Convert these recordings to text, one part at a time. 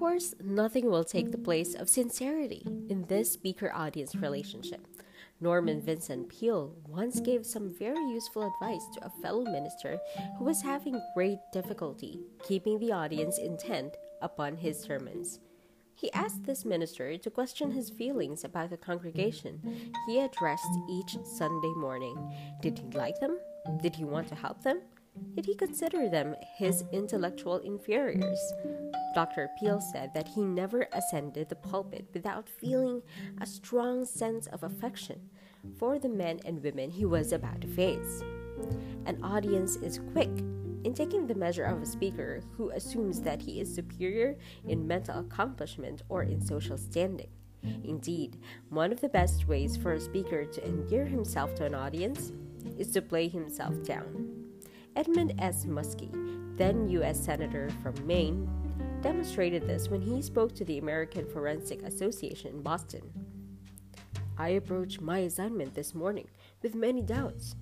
course, nothing will take the place of sincerity in this speaker audience relationship. Norman Vincent Peale once gave some very useful advice to a fellow minister who was having great difficulty keeping the audience intent upon his sermons. He asked this minister to question his feelings about the congregation he addressed each Sunday morning. Did he like them? Did he want to help them? Did he consider them his intellectual inferiors? Dr. Peale said that he never ascended the pulpit without feeling a strong sense of affection for the men and women he was about to face. An audience is quick in taking the measure of a speaker who assumes that he is superior in mental accomplishment or in social standing. Indeed, one of the best ways for a speaker to endear himself to an audience is to play himself down. Edmund S. Muskie, then U.S. Senator from Maine, demonstrated this when he spoke to the American Forensic Association in Boston. I approached my assignment this morning with many doubts,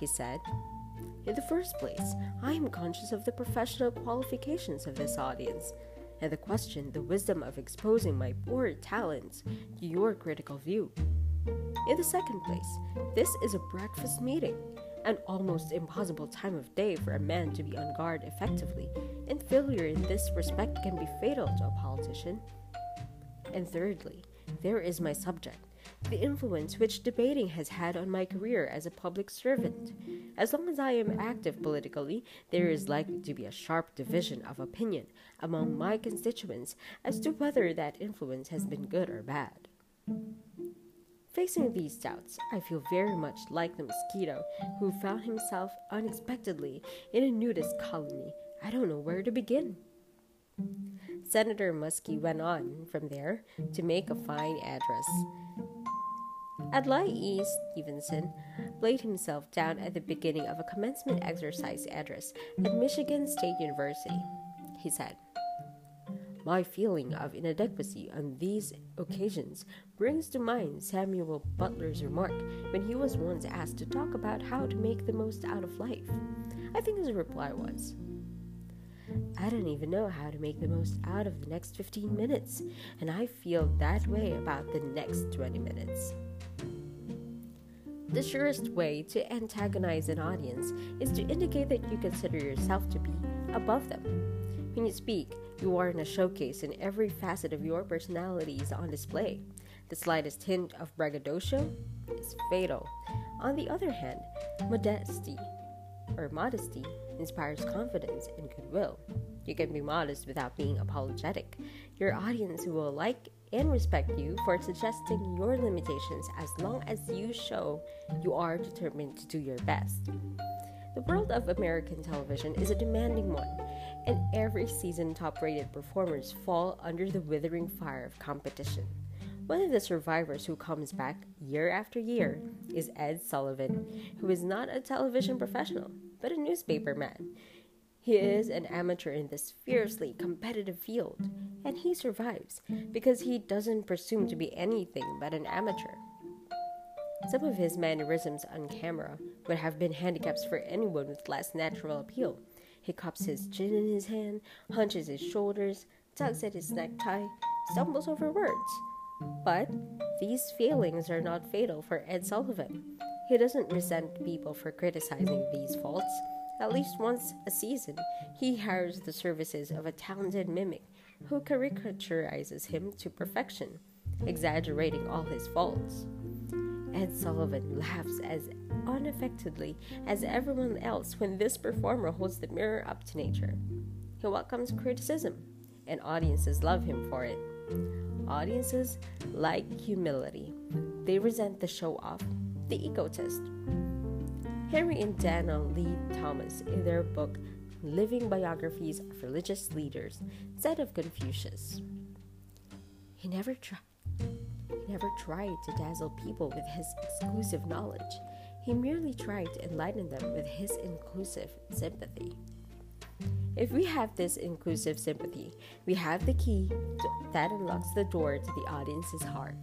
he said. In the first place, I am conscious of the professional qualifications of this audience, and the question the wisdom of exposing my poor talents to your critical view. In the second place, this is a breakfast meeting, an almost impossible time of day for a man to be on guard effectively, and failure in this respect can be fatal to a politician. And thirdly, there is my subject the influence which debating has had on my career as a public servant. As long as I am active politically, there is likely to be a sharp division of opinion among my constituents as to whether that influence has been good or bad. Facing these doubts, I feel very much like the mosquito who found himself unexpectedly in a nudist colony. I don't know where to begin. Senator Muskie went on from there to make a fine address. Adlai E. Stevenson laid himself down at the beginning of a commencement exercise address at Michigan State University. He said, My feeling of inadequacy on these occasions brings to mind Samuel Butler's remark when he was once asked to talk about how to make the most out of life. I think his reply was, I don't even know how to make the most out of the next 15 minutes, and I feel that way about the next 20 minutes. The surest way to antagonize an audience is to indicate that you consider yourself to be above them. When you speak, you are in a showcase and every facet of your personality is on display. The slightest hint of braggadocio is fatal. On the other hand, modesty or modesty inspires confidence and goodwill. You can be modest without being apologetic. Your audience will like and respect you for suggesting your limitations as long as you show you are determined to do your best. The world of American television is a demanding one, and every season top rated performers fall under the withering fire of competition. One of the survivors who comes back year after year is Ed Sullivan, who is not a television professional, but a newspaper man. He is an amateur in this fiercely competitive field, and he survives because he doesn't presume to be anything but an amateur. Some of his mannerisms on camera would have been handicaps for anyone with less natural appeal. He cups his chin in his hand, hunches his shoulders, tugs at his necktie, stumbles over words. But these failings are not fatal for Ed Sullivan. He doesn't resent people for criticizing these faults. At least once a season, he hires the services of a talented mimic who caricaturizes him to perfection, exaggerating all his faults. Ed Sullivan laughs as unaffectedly as everyone else when this performer holds the mirror up to nature. He welcomes criticism, and audiences love him for it. Audiences like humility. They resent the show off, the egotist. Henry and Dana Lee Thomas, in their book Living Biographies of Religious Leaders, said of Confucius, He never tried. He never tried to dazzle people with his exclusive knowledge. He merely tried to enlighten them with his inclusive sympathy. If we have this inclusive sympathy, we have the key that unlocks the door to the audience's heart.